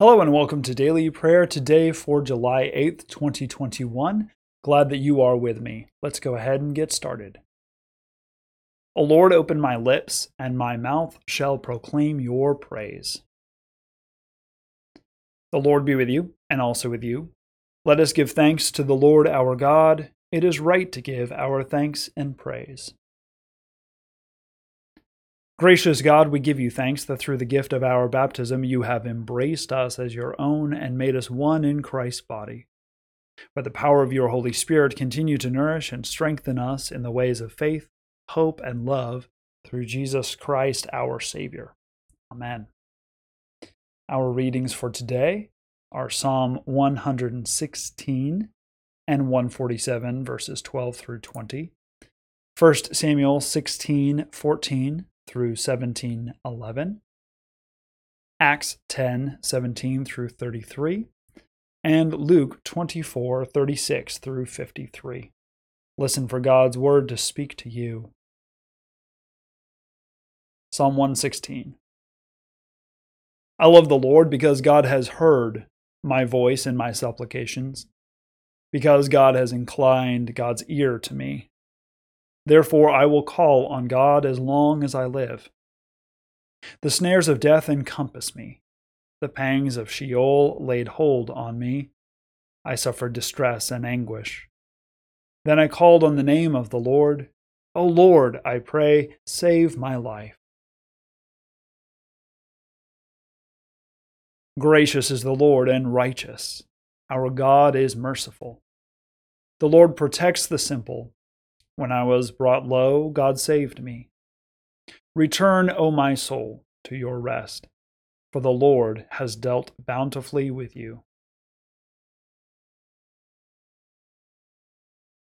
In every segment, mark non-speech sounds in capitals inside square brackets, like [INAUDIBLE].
Hello and welcome to Daily Prayer today for July 8th, 2021. Glad that you are with me. Let's go ahead and get started. O Lord, open my lips, and my mouth shall proclaim your praise. The Lord be with you, and also with you. Let us give thanks to the Lord our God. It is right to give our thanks and praise. Gracious God, we give you thanks that through the gift of our baptism you have embraced us as your own and made us one in Christ's body. By the power of your Holy Spirit, continue to nourish and strengthen us in the ways of faith, hope, and love through Jesus Christ our Savior. Amen. Our readings for today are Psalm 116 and 147, verses 12 through 20. 1 Samuel 16, 14 through 1711, Acts 10 17 through 33, and Luke 24 36 through 53. Listen for God's word to speak to you. Psalm 116. I love the Lord because God has heard my voice and my supplications, because God has inclined God's ear to me. Therefore, I will call on God as long as I live. The snares of death encompass me. The pangs of Sheol laid hold on me. I suffered distress and anguish. Then I called on the name of the Lord. O Lord, I pray, save my life. Gracious is the Lord and righteous. Our God is merciful. The Lord protects the simple when I was brought low, God saved me. Return, O my soul, to your rest, for the Lord has dealt bountifully with you.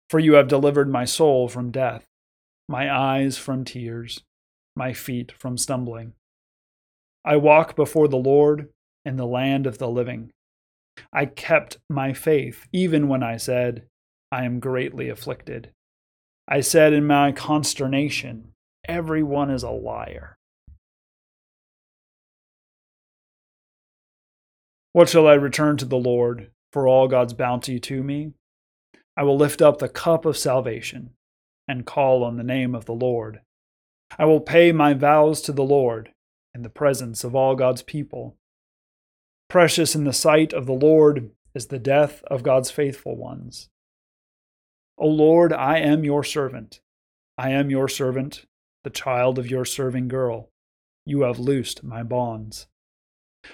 For you have delivered my soul from death, my eyes from tears, my feet from stumbling. I walk before the Lord in the land of the living. I kept my faith even when I said, I am greatly afflicted. I said in my consternation, Everyone is a liar. What shall I return to the Lord for all God's bounty to me? I will lift up the cup of salvation and call on the name of the Lord. I will pay my vows to the Lord in the presence of all God's people. Precious in the sight of the Lord is the death of God's faithful ones. O Lord, I am your servant. I am your servant, the child of your serving girl. You have loosed my bonds.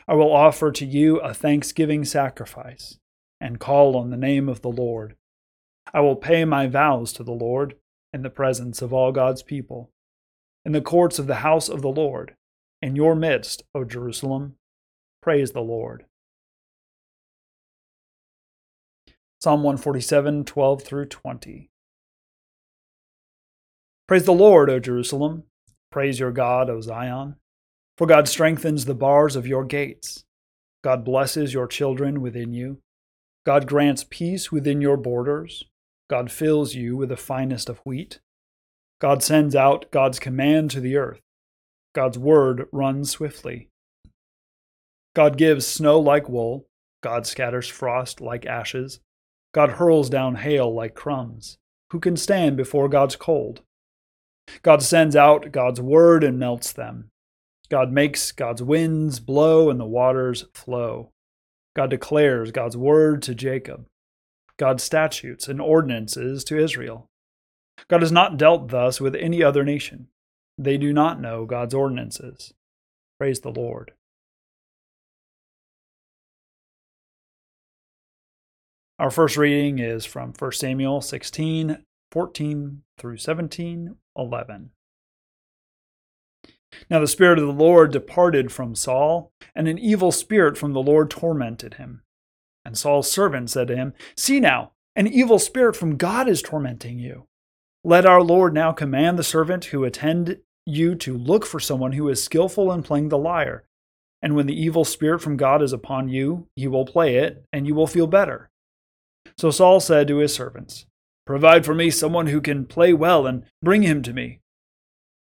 I will offer to you a thanksgiving sacrifice and call on the name of the Lord. I will pay my vows to the Lord in the presence of all God's people, in the courts of the house of the Lord, in your midst, O Jerusalem. Praise the Lord. Psalm 147, 12 through 20. Praise the Lord, O Jerusalem. Praise your God, O Zion. For God strengthens the bars of your gates. God blesses your children within you. God grants peace within your borders. God fills you with the finest of wheat. God sends out God's command to the earth. God's word runs swiftly. God gives snow like wool. God scatters frost like ashes. God hurls down hail like crumbs. Who can stand before God's cold? God sends out God's word and melts them. God makes God's winds blow and the waters flow. God declares God's word to Jacob, God's statutes and ordinances to Israel. God has not dealt thus with any other nation. They do not know God's ordinances. Praise the Lord. Our first reading is from 1 Samuel 16, 14 through 17, 11. Now the Spirit of the Lord departed from Saul, and an evil spirit from the Lord tormented him. And Saul's servant said to him, See now, an evil spirit from God is tormenting you. Let our Lord now command the servant who attend you to look for someone who is skillful in playing the lyre. And when the evil spirit from God is upon you, he will play it, and you will feel better. So Saul said to his servants, Provide for me someone who can play well and bring him to me.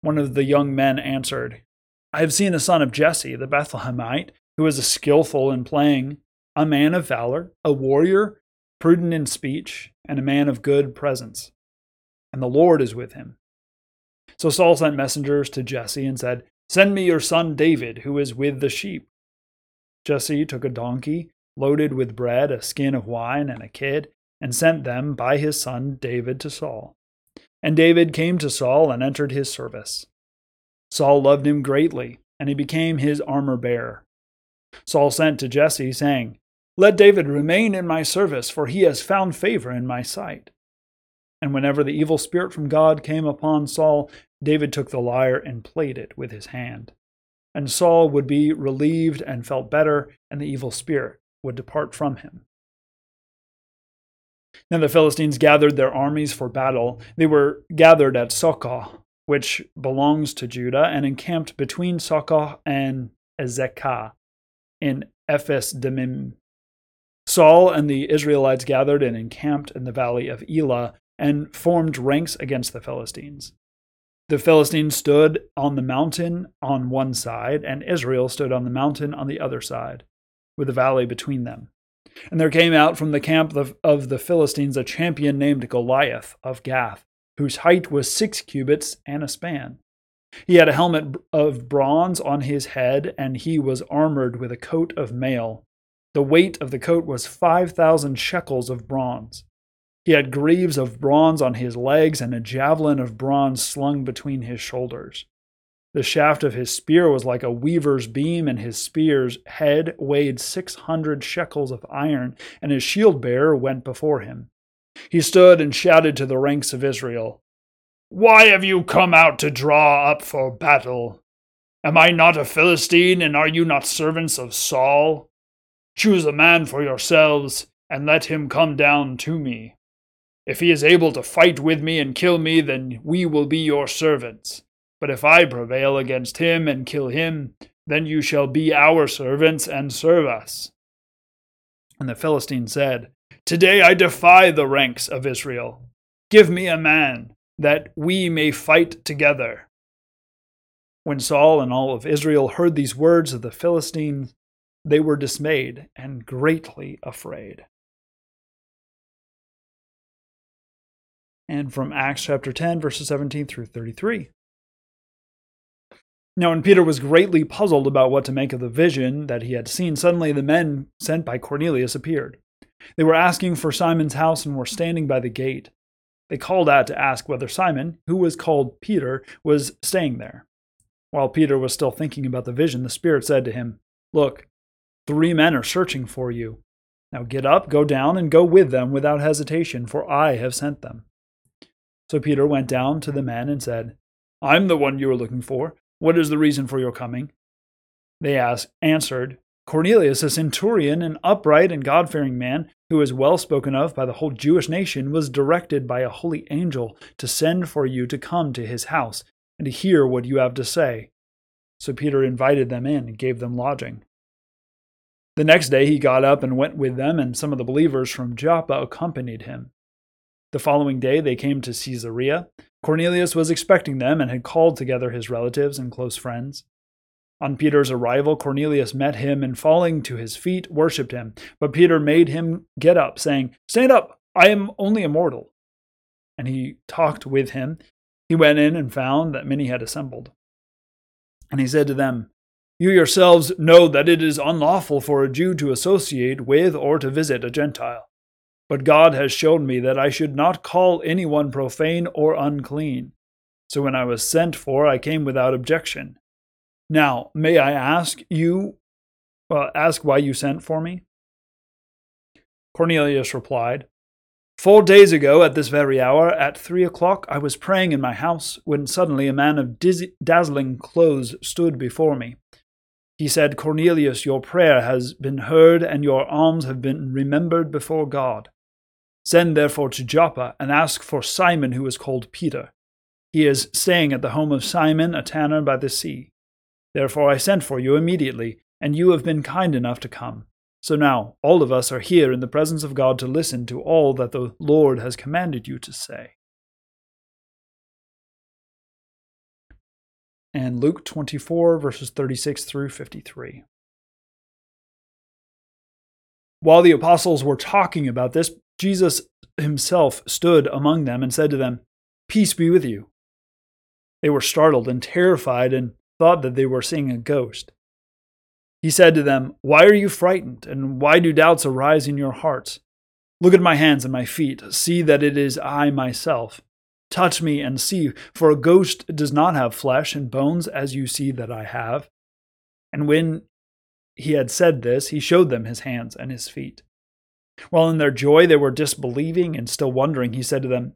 One of the young men answered, I have seen the son of Jesse, the Bethlehemite, who is a skillful in playing, a man of valor, a warrior, prudent in speech, and a man of good presence. And the Lord is with him. So Saul sent messengers to Jesse and said, Send me your son David, who is with the sheep. Jesse took a donkey loaded with bread, a skin of wine, and a kid, and sent them by his son David to Saul. And David came to Saul and entered his service. Saul loved him greatly, and he became his armor bearer. Saul sent to Jesse, saying, Let David remain in my service, for he has found favor in my sight. And whenever the evil spirit from God came upon Saul, David took the lyre and played it with his hand. And Saul would be relieved and felt better, and the evil spirit would depart from him. Now the Philistines gathered their armies for battle. They were gathered at Socoh, which belongs to Judah, and encamped between Socoh and Azekah in Ephes Dammim. Saul and the Israelites gathered and encamped in the valley of Elah and formed ranks against the Philistines. The Philistines stood on the mountain on one side, and Israel stood on the mountain on the other side, with a valley between them. And there came out from the camp of, the Philistines a champion named Goliath of Gath, whose height was six cubits and a span. He had a helmet of bronze on his head, and he was armored with a coat of mail. The weight of the coat was five thousand shekels of bronze. He had greaves of bronze on his legs and a javelin of bronze slung between his shoulders. The shaft of his spear was like a weaver's beam, and his spear's head weighed six hundred shekels of iron, and his shield bearer went before him. He stood and shouted to the ranks of Israel, Why have you come out to draw up for battle? Am I not a Philistine, and are you not servants of Saul? Choose a man for yourselves, and let him come down to me. If he is able to fight with me and kill me, then we will be your servants. But if I prevail against him and kill him, then you shall be our servants and serve us. And the Philistine said, Today I defy the ranks of Israel. Give me a man, that we may fight together. When Saul and all of Israel heard these words of the Philistines, they were dismayed and greatly afraid. And from Acts chapter 10, verses 17 through 33. Now, when Peter was greatly puzzled about what to make of the vision that he had seen, suddenly the men sent by Cornelius appeared. They were asking for Simon's house and were standing by the gate. They called out to ask whether Simon, who was called Peter, was staying there. While Peter was still thinking about the vision, the Spirit said to him, Look, three men are searching for you. Now get up, go down, and go with them without hesitation, for I have sent them. So Peter went down to the men and said, I'm the one you are looking for. What is the reason for your coming? They asked, answered, Cornelius, a centurion, an upright and God fearing man, who is well spoken of by the whole Jewish nation, was directed by a holy angel to send for you to come to his house and to hear what you have to say. So Peter invited them in and gave them lodging. The next day he got up and went with them, and some of the believers from Joppa accompanied him. The following day they came to Caesarea. Cornelius was expecting them and had called together his relatives and close friends. On Peter's arrival, Cornelius met him and, falling to his feet, worshipped him. But Peter made him get up, saying, Stand up, I am only a mortal. And he talked with him. He went in and found that many had assembled. And he said to them, You yourselves know that it is unlawful for a Jew to associate with or to visit a Gentile. But God has shown me that I should not call anyone profane or unclean. So when I was sent for, I came without objection. Now, may I ask you, uh, ask why you sent for me? Cornelius replied, Four days ago, at this very hour, at three o'clock, I was praying in my house, when suddenly a man of dizzy, dazzling clothes stood before me. He said, Cornelius, your prayer has been heard, and your alms have been remembered before God. Send therefore to Joppa and ask for Simon, who is called Peter. He is staying at the home of Simon, a tanner by the sea. Therefore I sent for you immediately, and you have been kind enough to come. So now all of us are here in the presence of God to listen to all that the Lord has commanded you to say. And Luke 24, verses 36 through 53. While the apostles were talking about this, Jesus himself stood among them and said to them, Peace be with you. They were startled and terrified and thought that they were seeing a ghost. He said to them, Why are you frightened, and why do doubts arise in your hearts? Look at my hands and my feet. See that it is I myself. Touch me and see, for a ghost does not have flesh and bones as you see that I have. And when he had said this, he showed them his hands and his feet. While in their joy they were disbelieving and still wondering, he said to them,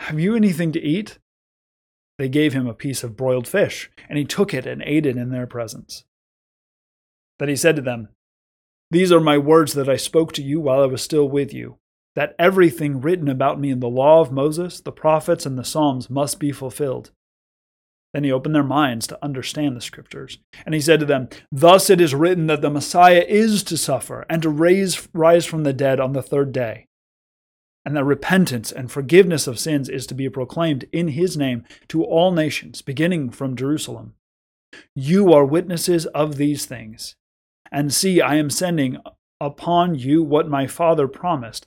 Have you anything to eat? They gave him a piece of broiled fish, and he took it and ate it in their presence. Then he said to them, These are my words that I spoke to you while I was still with you, that everything written about me in the law of Moses, the prophets, and the Psalms must be fulfilled. Then he opened their minds to understand the scriptures. And he said to them, Thus it is written that the Messiah is to suffer and to raise, rise from the dead on the third day, and that repentance and forgiveness of sins is to be proclaimed in his name to all nations, beginning from Jerusalem. You are witnesses of these things. And see, I am sending upon you what my Father promised.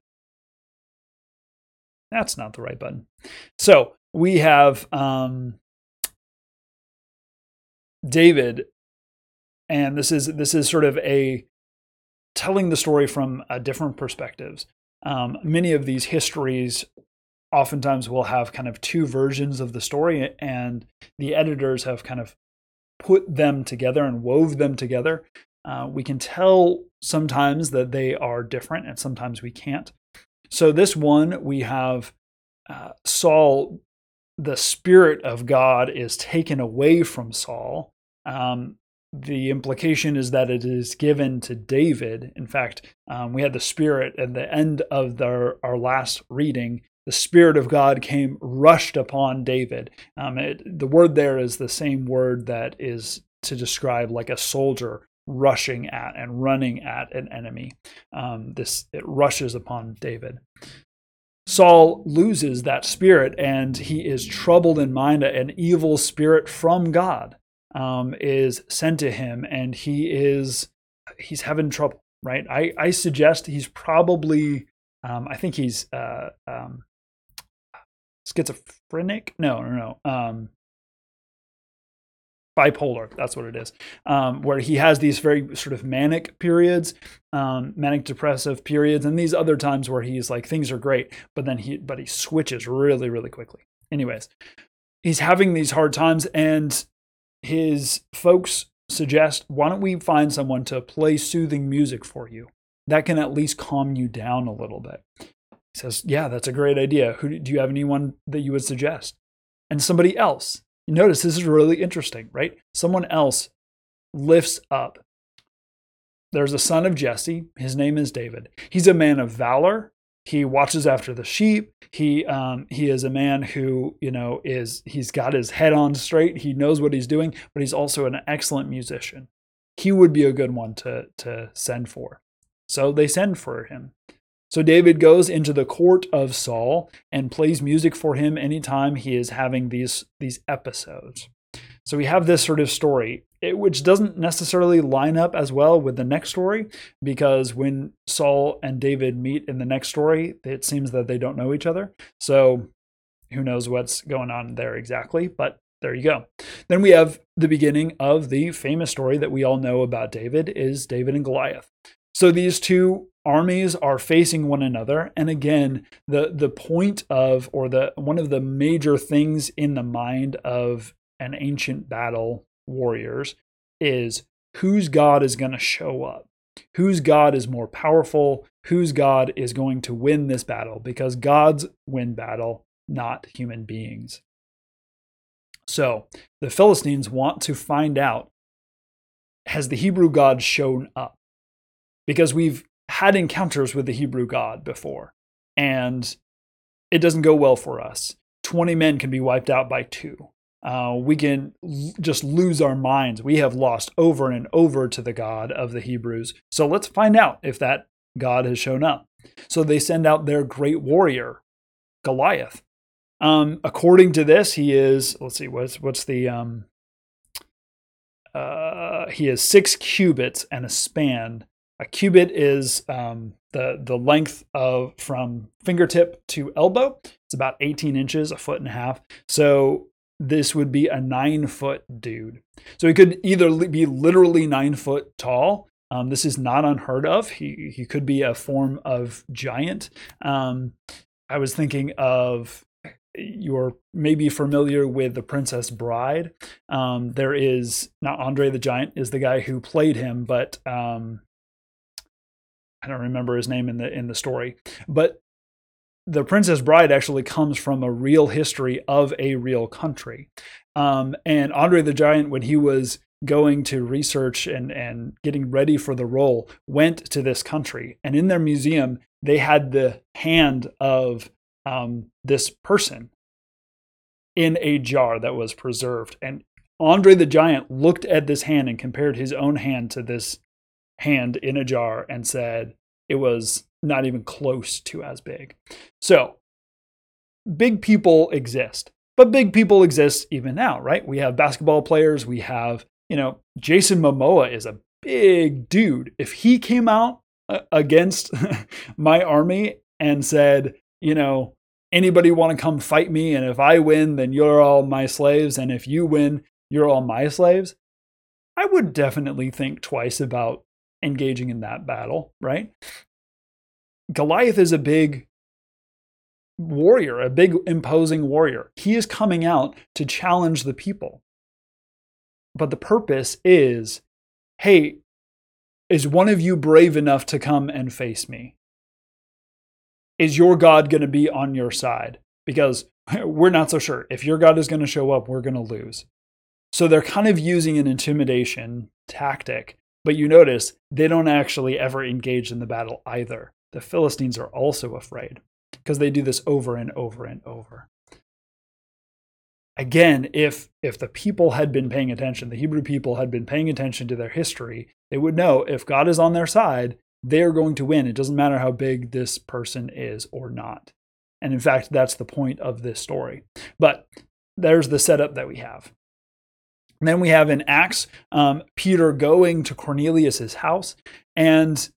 That's not the right button. So we have um, David, and this is this is sort of a telling the story from a different perspectives. Um, many of these histories oftentimes will have kind of two versions of the story, and the editors have kind of put them together and wove them together. Uh, we can tell sometimes that they are different, and sometimes we can't. So, this one, we have uh, Saul the Spirit of God is taken away from Saul. Um, the implication is that it is given to David. In fact, um, we had the Spirit at the end of the, our last reading. The Spirit of God came rushed upon David. Um, it, the word there is the same word that is to describe like a soldier rushing at and running at an enemy. Um, this it rushes upon David. Saul loses that spirit and he is troubled in mind. An evil spirit from God um, is sent to him, and he is he's having trouble. Right? I I suggest he's probably um, I think he's uh, um, schizophrenic. No, no, no. Bipolar that's what it is um, where he has these very sort of manic periods um, manic depressive periods and these other times where he's like things are great but then he but he switches really really quickly. Anyways he's having these hard times and his folks suggest why don't we find someone to play soothing music for you? That can at least calm you down a little bit. He says yeah that's a great idea. Who do you have anyone that you would suggest? And somebody else notice this is really interesting, right? Someone else lifts up. There's a son of Jesse. His name is David. He's a man of valor. He watches after the sheep. He um, he is a man who you know is he's got his head on straight. He knows what he's doing, but he's also an excellent musician. He would be a good one to to send for. So they send for him. So David goes into the court of Saul and plays music for him anytime he is having these, these episodes. So we have this sort of story, eh, which doesn't necessarily line up as well with the next story, because when Saul and David meet in the next story, it seems that they don't know each other. So who knows what's going on there exactly, but there you go. Then we have the beginning of the famous story that we all know about David is David and Goliath. So these two armies are facing one another. And again the the point of or the one of the major things in the mind of an ancient battle warriors is whose god is going to show up. Whose god is more powerful? Whose god is going to win this battle? Because gods win battle not human beings. So the philistines want to find out has the hebrew god shown up? Because we've had encounters with the Hebrew God before, and it doesn't go well for us. 20 men can be wiped out by two. Uh, we can l- just lose our minds. We have lost over and over to the God of the Hebrews. So let's find out if that God has shown up. So they send out their great warrior, Goliath. Um, according to this, he is, let's see, what's, what's the, um, uh, he is six cubits and a span. A cubit is um, the the length of from fingertip to elbow. It's about 18 inches, a foot and a half. So this would be a nine foot dude. So he could either be literally nine foot tall. Um, this is not unheard of. He he could be a form of giant. Um, I was thinking of you're maybe familiar with the Princess Bride. Um, there is not Andre the Giant is the guy who played him, but um, I don't remember his name in the in the story. But the Princess Bride actually comes from a real history of a real country. Um, and Andre the Giant, when he was going to research and, and getting ready for the role, went to this country. And in their museum, they had the hand of um, this person in a jar that was preserved. And Andre the Giant looked at this hand and compared his own hand to this hand in a jar and said it was not even close to as big. So, big people exist, but big people exist even now, right? We have basketball players, we have, you know, Jason Momoa is a big dude. If he came out against [LAUGHS] my army and said, you know, anybody want to come fight me? And if I win, then you're all my slaves. And if you win, you're all my slaves. I would definitely think twice about engaging in that battle, right? Goliath is a big warrior, a big imposing warrior. He is coming out to challenge the people. But the purpose is hey, is one of you brave enough to come and face me? is your God going to be on your side? Because [LAUGHS] we're not so sure. If your God is going to show up, we're going to lose. So they're kind of using an intimidation tactic. But you notice they don't actually ever engage in the battle either. The Philistines are also afraid because they do this over and over and over. Again, if if the people had been paying attention, the Hebrew people had been paying attention to their history, they would know if God is on their side, they're going to win. It doesn't matter how big this person is or not. And in fact, that's the point of this story. But there's the setup that we have. And then we have in Acts um, Peter going to Cornelius's house and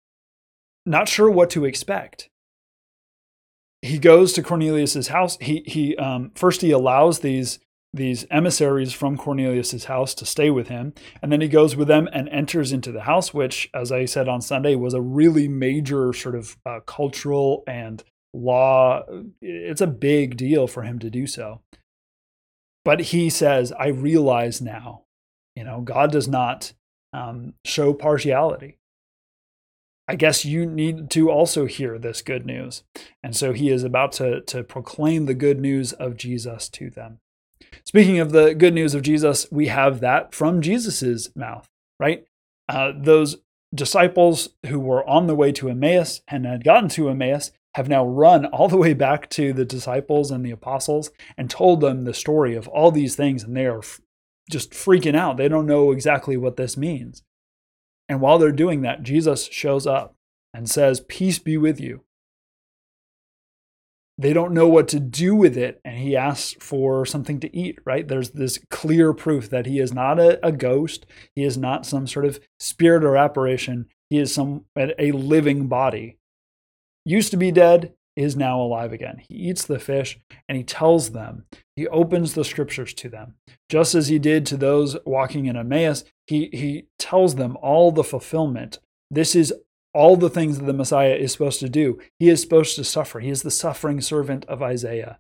not sure what to expect. He goes to Cornelius's house. He he um, first he allows these these emissaries from Cornelius's house to stay with him. And then he goes with them and enters into the house, which, as I said on Sunday, was a really major sort of uh, cultural and law. It's a big deal for him to do so. But he says, I realize now, you know, God does not um, show partiality. I guess you need to also hear this good news. And so he is about to, to proclaim the good news of Jesus to them. Speaking of the good news of Jesus, we have that from Jesus's mouth, right? Uh, those disciples who were on the way to Emmaus and had gotten to Emmaus have now run all the way back to the disciples and the apostles and told them the story of all these things, and they are f- just freaking out. They don't know exactly what this means. And while they're doing that, Jesus shows up and says, Peace be with you. They don't know what to do with it and he asks for something to eat right? There's this clear proof that he is not a, a, ghost. He is not some sort of spirit or apparition. He is some a living body used to be dead is now alive again he eats the fish and he tells them he opens the scriptures to them just as he did to those walking in emmaus he, he tells them all the fulfillment this is all the things that the Messiah is supposed to do. He is supposed to suffer. He is the suffering servant of Isaiah.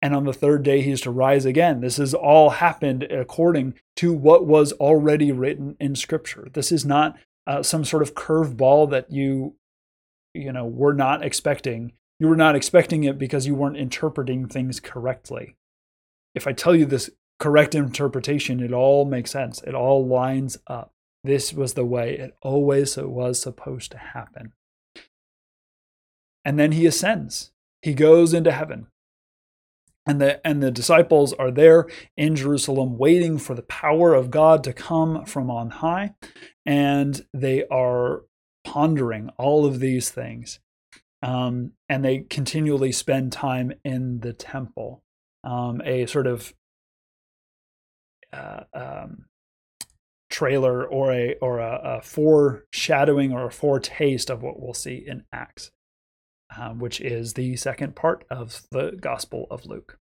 And on the third day, he is to rise again. This has all happened according to what was already written in Scripture. This is not uh, some sort of curveball that you, you know, were not expecting. You were not expecting it because you weren't interpreting things correctly. If I tell you this correct interpretation, it all makes sense. It all lines up. This was the way it always was supposed to happen. And then he ascends. He goes into heaven. And the, and the disciples are there in Jerusalem waiting for the power of God to come from on high. And they are pondering all of these things. Um, and they continually spend time in the temple, um, a sort of uh, um, trailer or a or a, a, foreshadowing or a foretaste of what we'll see in Acts, um, which is the second part of the Gospel of Luke.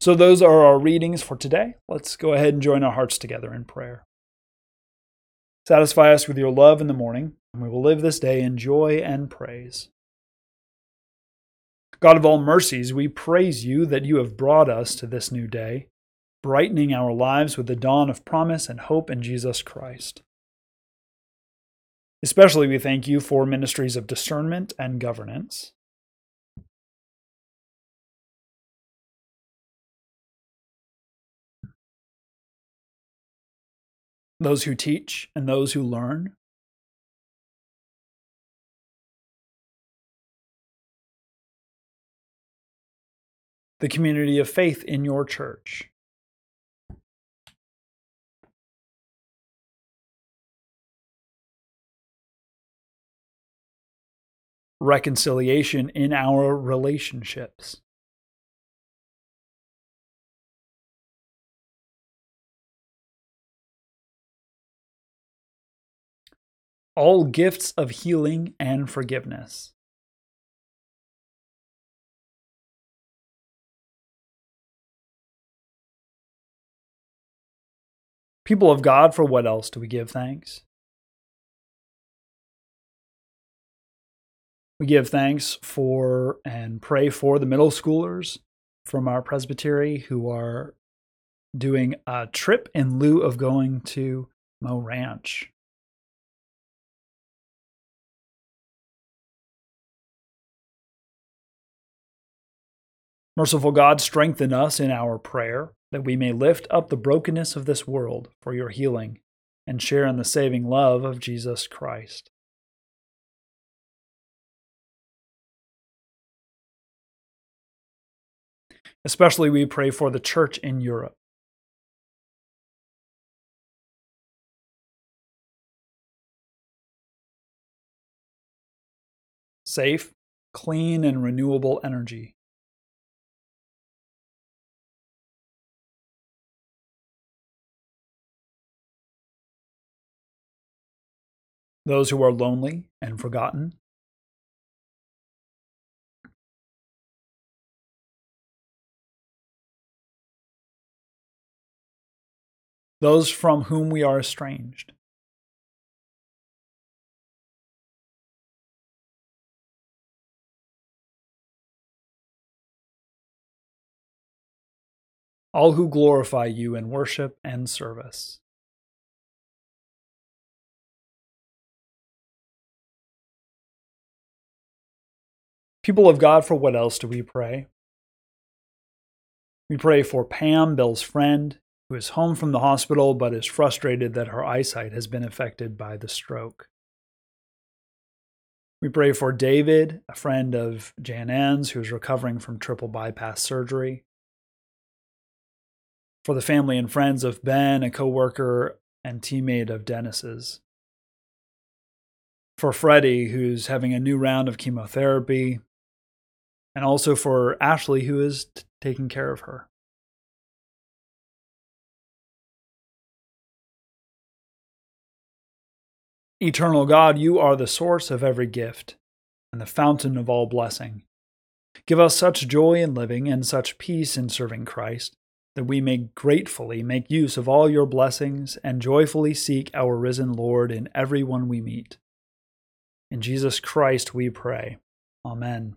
So those are our readings for today. Let's go ahead and join our hearts together in prayer. Satisfy us with your love in the morning, and we will live this day in joy and praise. God of all mercies, we praise you that you have brought us to this new day brightening our lives with the dawn of promise and hope in Jesus Christ. Especially, we thank you for ministries of discernment and governance. Those who teach and those who learn. The community of faith in your church. reconciliation in our relationships. All gifts of healing and forgiveness. People of God, for what else do we give thanks? We give thanks for and pray for the middle schoolers from our presbytery who are doing a trip in lieu of going to Mo Ranch. Merciful God, strengthen us in our prayer that we may lift up the brokenness of this world for your healing and share in the saving love of Jesus Christ. Especially, we pray for the church in Europe. Safe, clean, and renewable energy. Those who are lonely and forgotten. those from whom we are estranged. All who glorify you in worship and service. People of God, for what else do we pray? We pray for Pam, Bill's friend, who is home from the hospital but is frustrated that her eyesight has been affected by the stroke. We pray for David, a friend of Jan Ann's who is recovering from triple bypass surgery. For the family and friends of Ben, a coworker and teammate of Dennis's. For Freddie, who's having a new round of chemotherapy. And also for Ashley, who is t- taking care of her. Eternal God, you are the source of every gift and the fountain of all blessing. Give us such joy in living and such peace in serving Christ that we may gratefully make use of all your blessings and joyfully seek our risen Lord in every one we meet. In Jesus Christ we pray. Amen.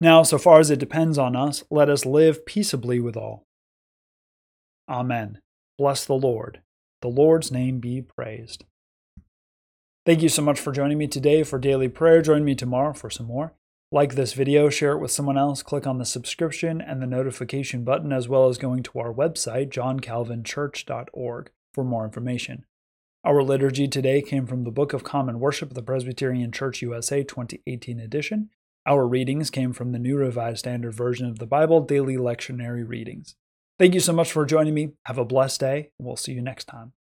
Now, so far as it depends on us, let us live peaceably with all. Amen. Bless the Lord. The Lord's name be praised. Thank you so much for joining me today for daily prayer. Join me tomorrow for some more. Like this video, share it with someone else, click on the subscription and the notification button, as well as going to our website, johncalvinchurch.org, for more information. Our liturgy today came from the Book of Common Worship of the Presbyterian Church USA 2018 edition. Our readings came from the New Revised Standard Version of the Bible Daily Lectionary Readings. Thank you so much for joining me. Have a blessed day, and we'll see you next time.